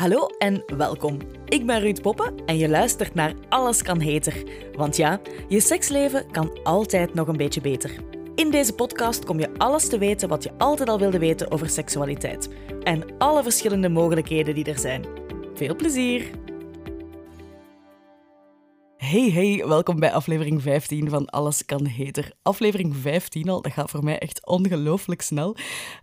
Hallo en welkom. Ik ben Ruud Poppen en je luistert naar Alles kan heter. Want ja, je seksleven kan altijd nog een beetje beter. In deze podcast kom je alles te weten wat je altijd al wilde weten over seksualiteit. En alle verschillende mogelijkheden die er zijn. Veel plezier! Hey, hey, welkom bij aflevering 15 van Alles kan heter. Aflevering 15 al, dat gaat voor mij echt ongelooflijk snel.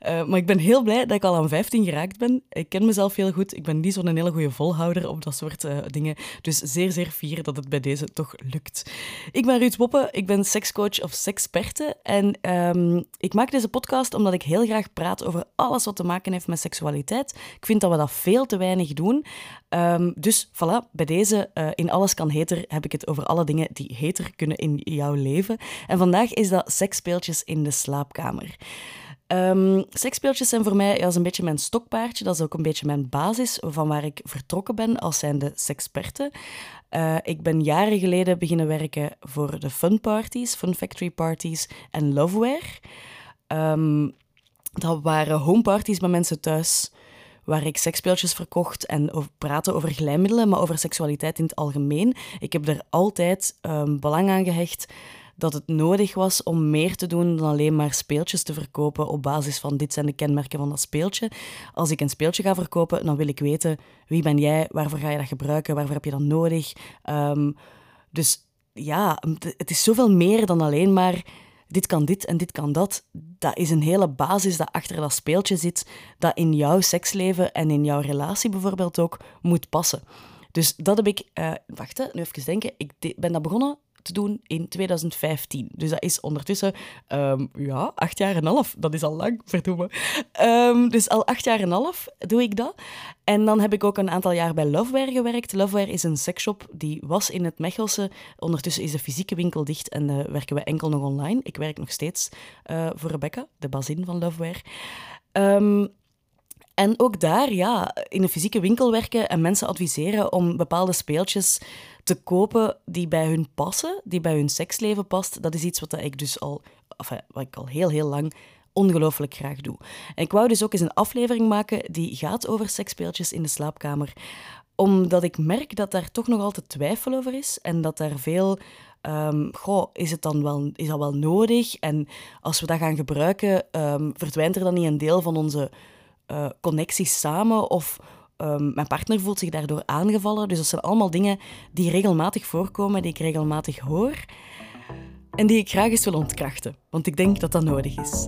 Uh, maar ik ben heel blij dat ik al aan 15 geraakt ben. Ik ken mezelf heel goed. Ik ben niet zo'n hele goede volhouder op dat soort uh, dingen. Dus zeer, zeer fier dat het bij deze toch lukt. Ik ben Ruud Poppen, ik ben sekscoach of seksperte. En um, ik maak deze podcast omdat ik heel graag praat over alles wat te maken heeft met seksualiteit. Ik vind dat we dat veel te weinig doen. Um, dus voilà, bij deze uh, in Alles kan heter heb ik over alle dingen die heter kunnen in jouw leven. En vandaag is dat seksspeeltjes in de slaapkamer. Um, seksspeeltjes zijn voor mij ja, een beetje mijn stokpaardje. Dat is ook een beetje mijn basis van waar ik vertrokken ben als zijnde seksperte. Uh, ik ben jaren geleden beginnen werken voor de fun parties, fun factory parties en loveware. Um, dat waren homeparties bij mensen thuis waar ik seksspeeltjes verkocht en over, praten over glijmiddelen, maar over seksualiteit in het algemeen. Ik heb er altijd um, belang aan gehecht dat het nodig was om meer te doen dan alleen maar speeltjes te verkopen op basis van dit zijn de kenmerken van dat speeltje. Als ik een speeltje ga verkopen, dan wil ik weten wie ben jij, waarvoor ga je dat gebruiken, waarvoor heb je dat nodig. Um, dus ja, het is zoveel meer dan alleen maar dit kan dit en dit kan dat. Dat is een hele basis dat achter dat speeltje zit, dat in jouw seksleven en in jouw relatie bijvoorbeeld ook moet passen. Dus dat heb ik... Uh, wacht, nu even denken. Ik ben dat begonnen te doen in 2015. Dus dat is ondertussen, um, ja, acht jaar en half. Dat is al lang, verdomme. Um, dus al acht jaar en half doe ik dat. En dan heb ik ook een aantal jaar bij Loveware gewerkt. Loveware is een sexshop die was in het Mechelse. Ondertussen is de fysieke winkel dicht en uh, werken we enkel nog online. Ik werk nog steeds uh, voor Rebecca, de bazin van Loveware. Um, en ook daar, ja, in een fysieke winkel werken en mensen adviseren om bepaalde speeltjes te kopen die bij hun passen, die bij hun seksleven past, dat is iets wat ik dus al, enfin, wat ik al heel, heel lang ongelooflijk graag doe. En ik wou dus ook eens een aflevering maken die gaat over seksspeeltjes in de slaapkamer, omdat ik merk dat daar toch nog altijd twijfel over is en dat daar veel Um, goh, is, het dan wel, is dat wel nodig? En als we dat gaan gebruiken, um, verdwijnt er dan niet een deel van onze uh, connecties samen? Of um, mijn partner voelt zich daardoor aangevallen. Dus dat zijn allemaal dingen die regelmatig voorkomen, die ik regelmatig hoor. En die ik graag eens wil ontkrachten, want ik denk dat dat nodig is.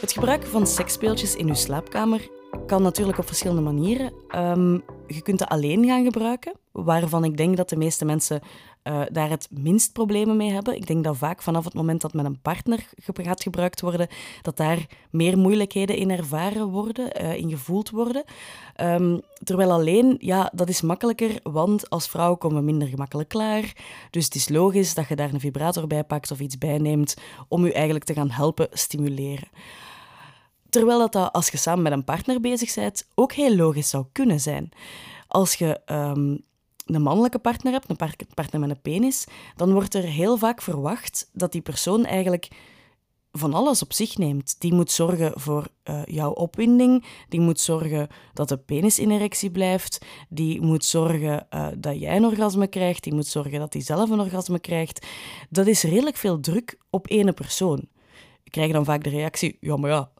Het gebruik van seksspeeltjes in uw slaapkamer kan natuurlijk op verschillende manieren. Um, je kunt het alleen gaan gebruiken, waarvan ik denk dat de meeste mensen uh, daar het minst problemen mee hebben. Ik denk dat vaak vanaf het moment dat met een partner gaat gebruikt worden, dat daar meer moeilijkheden in ervaren worden, uh, in gevoeld worden. Um, terwijl alleen, ja, dat is makkelijker, want als vrouw komen we minder gemakkelijk klaar. Dus het is logisch dat je daar een vibrator bij pakt of iets bij neemt om je eigenlijk te gaan helpen stimuleren. Terwijl dat, als je samen met een partner bezig bent ook heel logisch zou kunnen zijn. Als je um, een mannelijke partner hebt, een partner met een penis, dan wordt er heel vaak verwacht dat die persoon eigenlijk van alles op zich neemt. Die moet zorgen voor uh, jouw opwinding, die moet zorgen dat de penis in erectie blijft, die moet zorgen uh, dat jij een orgasme krijgt, die moet zorgen dat hij zelf een orgasme krijgt. Dat is redelijk veel druk op één persoon. Ik krijg dan vaak de reactie, ja maar ja,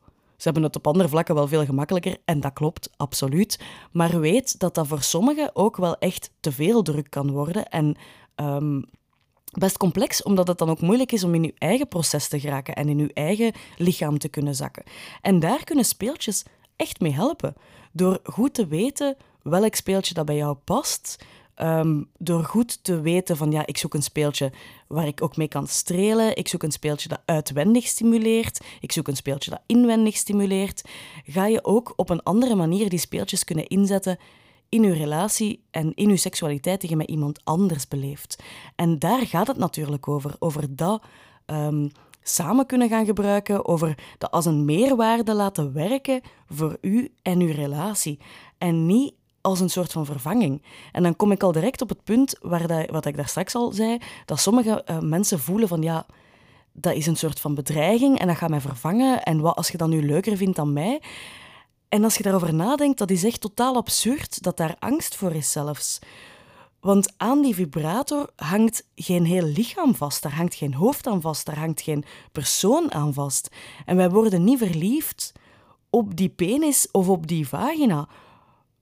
hebben het op andere vlakken wel veel gemakkelijker en dat klopt, absoluut. Maar weet dat dat voor sommigen ook wel echt te veel druk kan worden en um, best complex, omdat het dan ook moeilijk is om in je eigen proces te geraken en in je eigen lichaam te kunnen zakken. En daar kunnen speeltjes echt mee helpen. Door goed te weten welk speeltje dat bij jou past, Um, door goed te weten van ja, ik zoek een speeltje waar ik ook mee kan strelen. Ik zoek een speeltje dat uitwendig stimuleert. Ik zoek een speeltje dat inwendig stimuleert. Ga je ook op een andere manier die speeltjes kunnen inzetten in je relatie en in je seksualiteit je met iemand anders beleeft. En daar gaat het natuurlijk over. Over dat um, samen kunnen gaan gebruiken, over dat als een meerwaarde laten werken voor u en uw relatie. En niet als een soort van vervanging. En dan kom ik al direct op het punt waar dat, wat ik daar straks al zei, dat sommige uh, mensen voelen van ja, dat is een soort van bedreiging en dat gaat mij vervangen. En wat als je dat nu leuker vindt dan mij? En als je daarover nadenkt, dat is echt totaal absurd dat daar angst voor is zelfs. Want aan die vibrator hangt geen heel lichaam vast, daar hangt geen hoofd aan vast, daar hangt geen persoon aan vast. En wij worden niet verliefd op die penis of op die vagina.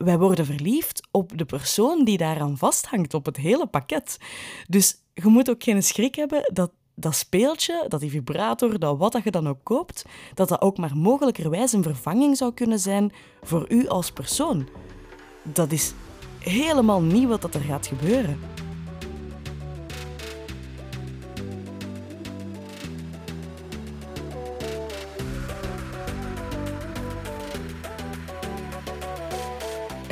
Wij worden verliefd op de persoon die daaraan vasthangt, op het hele pakket. Dus je moet ook geen schrik hebben dat dat speeltje, dat die vibrator, dat wat dat je dan ook koopt, dat dat ook maar mogelijkerwijs een vervanging zou kunnen zijn voor u als persoon. Dat is helemaal niet wat dat er gaat gebeuren.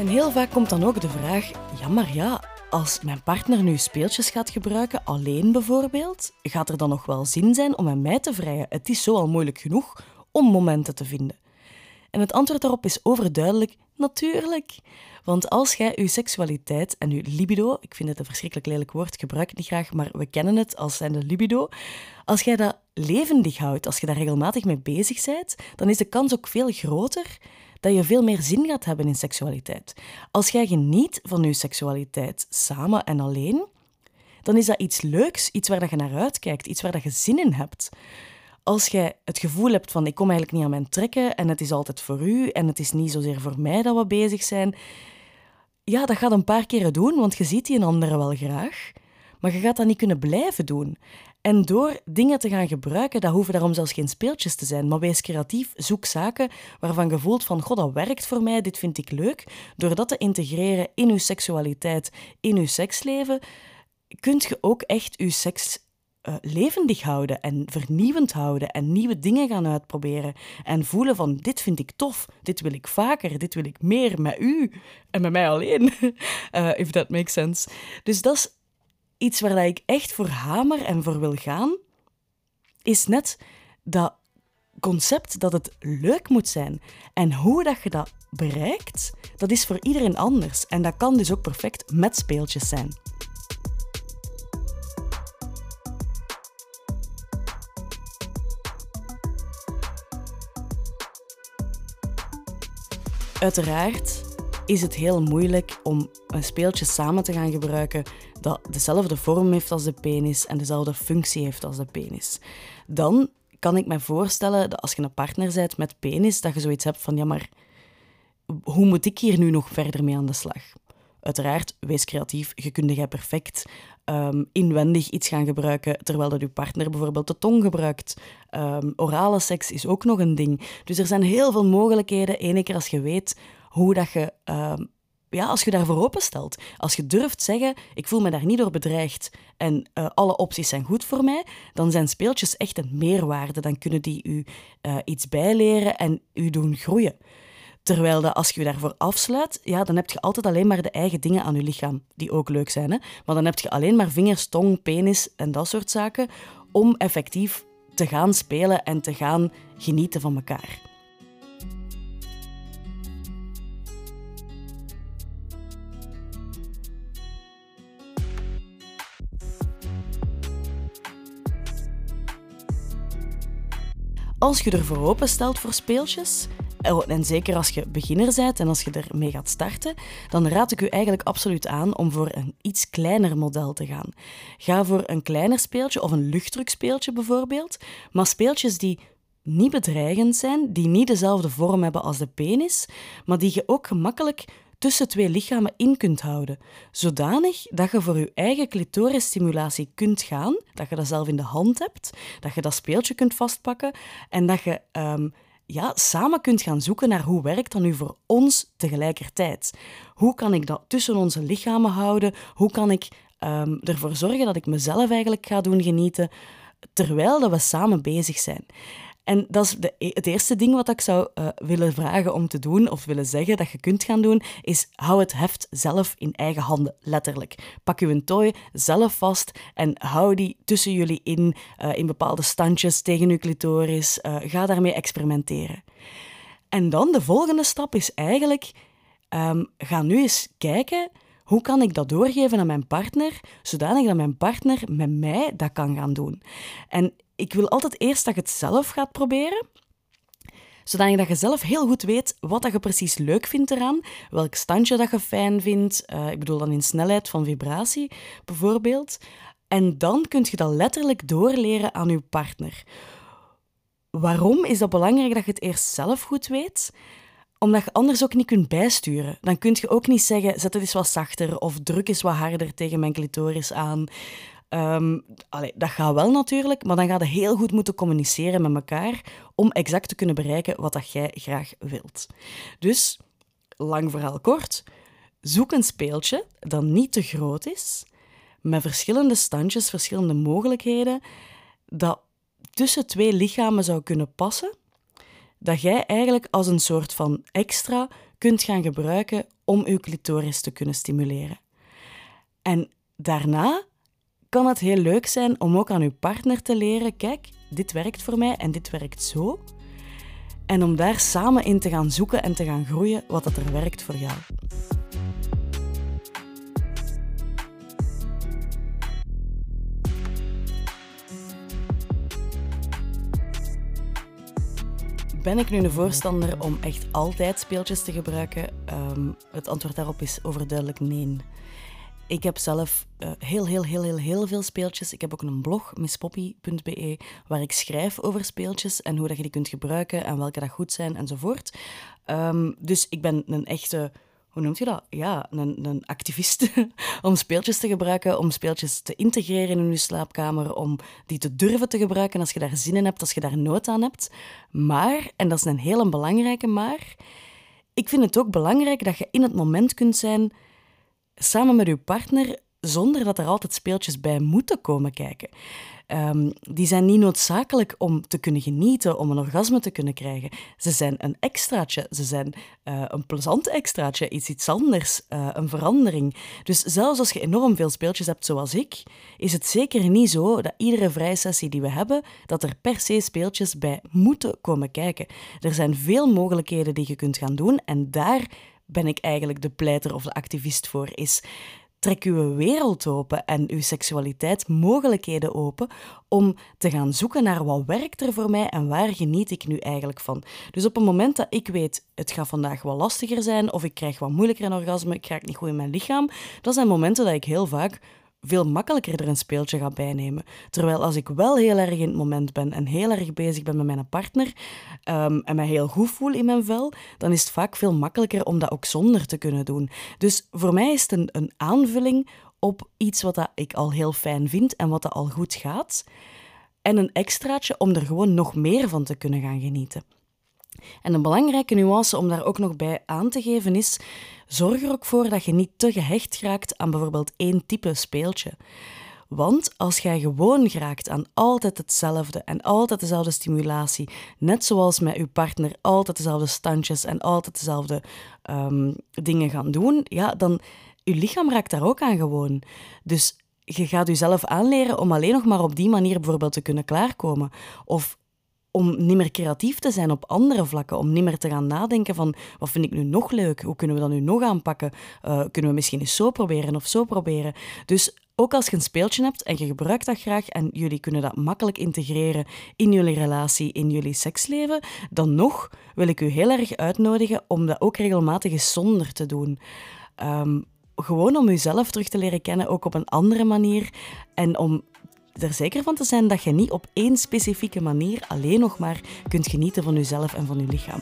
En heel vaak komt dan ook de vraag: ja, maar ja, als mijn partner nu speeltjes gaat gebruiken, alleen bijvoorbeeld, gaat er dan nog wel zin zijn om met mij te vrijen? Het is zo al moeilijk genoeg om momenten te vinden. En het antwoord daarop is overduidelijk: natuurlijk. Want als jij je seksualiteit en je libido, ik vind het een verschrikkelijk lelijk woord, gebruik het niet graag, maar we kennen het als zijn de libido. Als jij dat levendig houdt, als je daar regelmatig mee bezig bent, dan is de kans ook veel groter dat je veel meer zin gaat hebben in seksualiteit. Als jij geniet van je seksualiteit samen en alleen, dan is dat iets leuks, iets waar dat je naar uitkijkt, iets waar dat je zin in hebt. Als jij het gevoel hebt van ik kom eigenlijk niet aan mijn trekken en het is altijd voor u en het is niet zozeer voor mij dat we bezig zijn, ja, dat gaat een paar keren doen, want je ziet die een andere wel graag, maar je gaat dat niet kunnen blijven doen. En door dingen te gaan gebruiken, dat hoeven daarom zelfs geen speeltjes te zijn, maar wees creatief, zoek zaken waarvan je voelt van, god, dat werkt voor mij, dit vind ik leuk. Door dat te integreren in je seksualiteit, in je seksleven, kunt je ook echt je seks uh, levendig houden en vernieuwend houden en nieuwe dingen gaan uitproberen en voelen van dit vind ik tof, dit wil ik vaker, dit wil ik meer met u en met mij alleen, uh, if that makes sense. Dus dat is iets waar ik echt voor hamer en voor wil gaan, is net dat concept dat het leuk moet zijn. En hoe dat je dat bereikt, dat is voor iedereen anders. En dat kan dus ook perfect met speeltjes zijn. Uiteraard is het heel moeilijk om een speeltje samen te gaan gebruiken dat dezelfde vorm heeft als de penis en dezelfde functie heeft als de penis. Dan kan ik me voorstellen dat als je een partner bent met penis, dat je zoiets hebt van ja, maar hoe moet ik hier nu nog verder mee aan de slag? Uiteraard, wees creatief. Je kunt jij perfect um, inwendig iets gaan gebruiken, terwijl dat je partner bijvoorbeeld de tong gebruikt. Um, orale seks is ook nog een ding. Dus er zijn heel veel mogelijkheden. Ene keer als je weet hoe dat je... Um, ja, als je daarvoor openstelt, als je durft zeggen, ik voel me daar niet door bedreigd en uh, alle opties zijn goed voor mij, dan zijn speeltjes echt een meerwaarde. Dan kunnen die u uh, iets bijleren en u doen groeien. Terwijl dat als je je daarvoor afsluit, ja, dan heb je altijd alleen maar de eigen dingen aan je lichaam, die ook leuk zijn. Hè? Maar dan heb je alleen maar vingers, tong, penis en dat soort zaken om effectief te gaan spelen en te gaan genieten van elkaar. Als je ervoor open stelt voor speeltjes, oh, en zeker als je beginner bent en als je ermee gaat starten, dan raad ik u eigenlijk absoluut aan om voor een iets kleiner model te gaan. Ga voor een kleiner speeltje of een luchtdrukspeeltje bijvoorbeeld, maar speeltjes die niet bedreigend zijn, die niet dezelfde vorm hebben als de penis, maar die je ook gemakkelijk tussen twee lichamen in kunt houden, zodanig dat je voor je eigen clitorisstimulatie kunt gaan, dat je dat zelf in de hand hebt, dat je dat speeltje kunt vastpakken en dat je um, ja, samen kunt gaan zoeken naar hoe werkt dat nu voor ons tegelijkertijd. Hoe kan ik dat tussen onze lichamen houden? Hoe kan ik um, ervoor zorgen dat ik mezelf eigenlijk ga doen genieten, terwijl dat we samen bezig zijn? En dat is e-, het eerste ding wat ik zou uh, willen vragen om te doen, of willen zeggen dat je kunt gaan doen, is hou het heft zelf in eigen handen, letterlijk. Pak een tooi zelf vast en hou die tussen jullie in, uh, in bepaalde standjes tegen je clitoris. Uh, ga daarmee experimenteren. En dan de volgende stap is eigenlijk Ehm, ga nu eens kijken hoe kan ik dat doorgeven aan mijn partner, zodanig dat mijn partner met mij dat kan gaan doen. En ik wil altijd eerst dat je het zelf gaat proberen, zodanig dat je zelf heel goed weet wat dat je precies leuk vindt eraan, welk standje dat je fijn vindt. Uh, ik bedoel dan in snelheid van vibratie bijvoorbeeld. En dan kun je dat letterlijk doorleren aan je partner. Waarom is dat belangrijk dat je het eerst zelf goed weet? Omdat je anders ook niet kunt bijsturen. Dan kun je ook niet zeggen, zet het eens wat zachter of druk eens wat harder tegen mijn clitoris aan. Um, dat gaat wel natuurlijk, maar dan ga je heel goed moeten communiceren met elkaar om exact te kunnen bereiken wat dat jij graag wilt. Dus, lang verhaal kort, zoek een speeltje dat niet te groot is, met verschillende standjes, verschillende mogelijkheden, dat tussen twee lichamen zou kunnen passen, dat jij eigenlijk als een soort van extra kunt gaan gebruiken om je clitoris te kunnen stimuleren. En daarna kan het heel leuk zijn om ook aan uw partner te leren: kijk, dit werkt voor mij en dit werkt zo. En om daar samen in te gaan zoeken en te gaan groeien wat dat er werkt voor jou. Ben ik nu een voorstander om echt altijd speeltjes te gebruiken? Um, het antwoord daarop is overduidelijk nee. Ik heb zelf uh, heel, heel, heel, heel, heel veel speeltjes. Ik heb ook een blog, misspoppy.be, waar ik schrijf over speeltjes en hoe dat je die kunt gebruiken en welke dat goed zijn enzovoort. Um, dus ik ben een echte hoe noemt je dat? Ja, een, een activist om speeltjes te gebruiken, om speeltjes te integreren in je slaapkamer, om die te durven te gebruiken als je daar zin in hebt, als je daar nood aan hebt. Maar, en dat is een hele belangrijke maar, ik vind het ook belangrijk dat je in het moment kunt zijn samen met je partner zonder dat er altijd speeltjes bij moeten komen kijken. Um, die zijn niet noodzakelijk om te kunnen genieten, om een orgasme te kunnen krijgen. Ze zijn een extraatje, ze zijn uh, een plezant extraatje, iets, iets anders, uh, een verandering. Dus zelfs als je enorm veel speeltjes hebt zoals ik, is het zeker niet zo dat iedere vrije sessie die we hebben, dat er per se speeltjes bij moeten komen kijken. Er zijn veel mogelijkheden die je kunt gaan doen en daar ben ik eigenlijk de pleiter of de activist voor, is trek uw wereld open en uw seksualiteit mogelijkheden open om te gaan zoeken naar wat werkt er voor mij en waar geniet ik nu eigenlijk van. Dus op het moment dat ik weet, het gaat vandaag wat lastiger zijn of ik krijg wat moeilijker een orgasme, ik raak niet goed in mijn lichaam, dat zijn momenten dat ik heel vaak veel makkelijker er een speeltje ga bijnemen. Terwijl als ik wel heel erg in het moment ben en heel erg bezig ben met mijn partner um, en mij heel goed voel in mijn vel, dan is het vaak veel makkelijker om dat ook zonder te kunnen doen. Dus voor mij is het een, een aanvulling op iets wat dat ik al heel fijn vind en wat dat al goed gaat. En een extraatje om er gewoon nog meer van te kunnen gaan genieten. En een belangrijke nuance om daar ook nog bij aan te geven is: zorg er ook voor dat je niet te gehecht raakt aan bijvoorbeeld één type speeltje. Want als jij gewoon geraakt aan altijd hetzelfde en altijd dezelfde stimulatie, net zoals met je partner altijd dezelfde standjes en altijd dezelfde um, dingen gaan doen, ja, dan je lichaam raakt daar ook aan gewoon. Dus je gaat jezelf aanleren om alleen nog maar op die manier bijvoorbeeld te kunnen klaarkomen. Of om niet meer creatief te zijn op andere vlakken, om niet meer te gaan nadenken van wat vind ik nu nog leuk, hoe kunnen we dat nu nog aanpakken, uh, kunnen we misschien eens zo proberen of zo proberen. Dus ook als je een speeltje hebt en je gebruikt dat graag en jullie kunnen dat makkelijk integreren in jullie relatie, in jullie seksleven, dan nog wil ik u heel erg uitnodigen om dat ook regelmatig eens zonder te doen. Um, gewoon om uzelf terug te leren kennen, ook op een andere manier. En om er zeker van te zijn dat je niet op één specifieke manier alleen nog maar kunt genieten van jezelf en van je lichaam.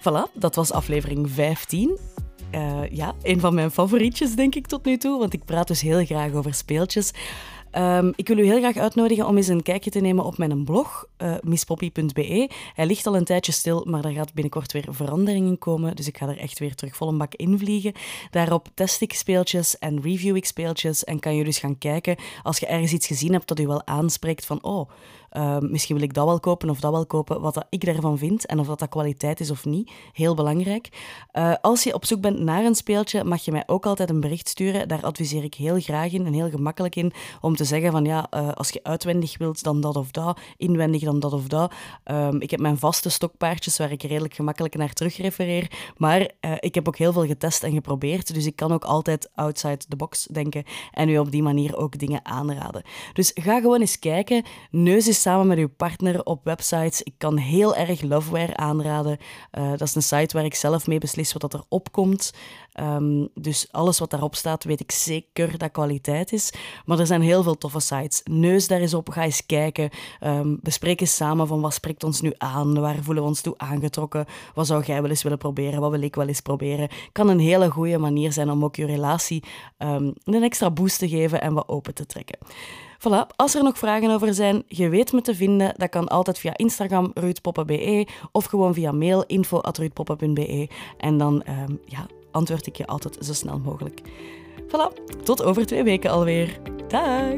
Voilà, dat was aflevering 15. Uh, eh, ja, een van mijn favorietjes, denk ik, tot nu toe. Want ik praat dus heel graag over speeltjes. Um, ik wil u heel graag uitnodigen om eens een kijkje te nemen op mijn blog, uh. Hij ligt al een tijdje stil, maar daar gaat binnenkort weer verandering in komen. Dus ik ga er echt weer terug vol een bak invliegen. Daarop test ik speeltjes en review ik speeltjes. En kan je dus gaan kijken als je ergens iets gezien hebt dat u wel aanspreekt van oh, Ehm, misschien wil ik dat wel kopen of dat wel kopen. Wat dat ik daarvan vind en of dat, dat kwaliteit is of niet. Heel belangrijk. Uh, als je op zoek bent naar een speeltje, mag je mij ook altijd een bericht sturen. Daar adviseer ik heel graag in en heel gemakkelijk in om te zeggen van ja, uh, als je uitwendig wilt, dan dat of dat. Inwendig dan dat of dat. Um, ik heb mijn vaste stokpaardjes waar ik redelijk gemakkelijk naar terug refereer. Maar uh, ik heb ook heel veel getest en geprobeerd. Dus ik kan ook altijd outside the box denken en u op die manier ook dingen aanraden. Dus ga gewoon eens kijken. Neus eens samen met uw partner op websites. Ik kan heel erg Loveware aanraden. Uh, dat is een site waar ik zelf mee beslis wat er opkomt. Um, dus alles wat daarop staat, weet ik zeker dat kwaliteit is. Maar er zijn heel veel toffe sites. Neus daar eens op, ga eens kijken. Um, bespreek eens samen van wat spreekt ons nu aan, waar voelen we ons toe aangetrokken, wat zou jij wel eens willen proberen, wat wil ik wel eens proberen. Kan een hele goede manier zijn om ook je relatie um, een extra boost te geven en wat open te trekken. Voilà, als er nog vragen over zijn, je weet me te vinden. Dat kan altijd via Instagram ruudpoppen.be of gewoon via mail info.ruudpoppen.be. En dan ja, antwoord ik je altijd zo snel mogelijk. Voilà, tot over twee weken alweer. Dag!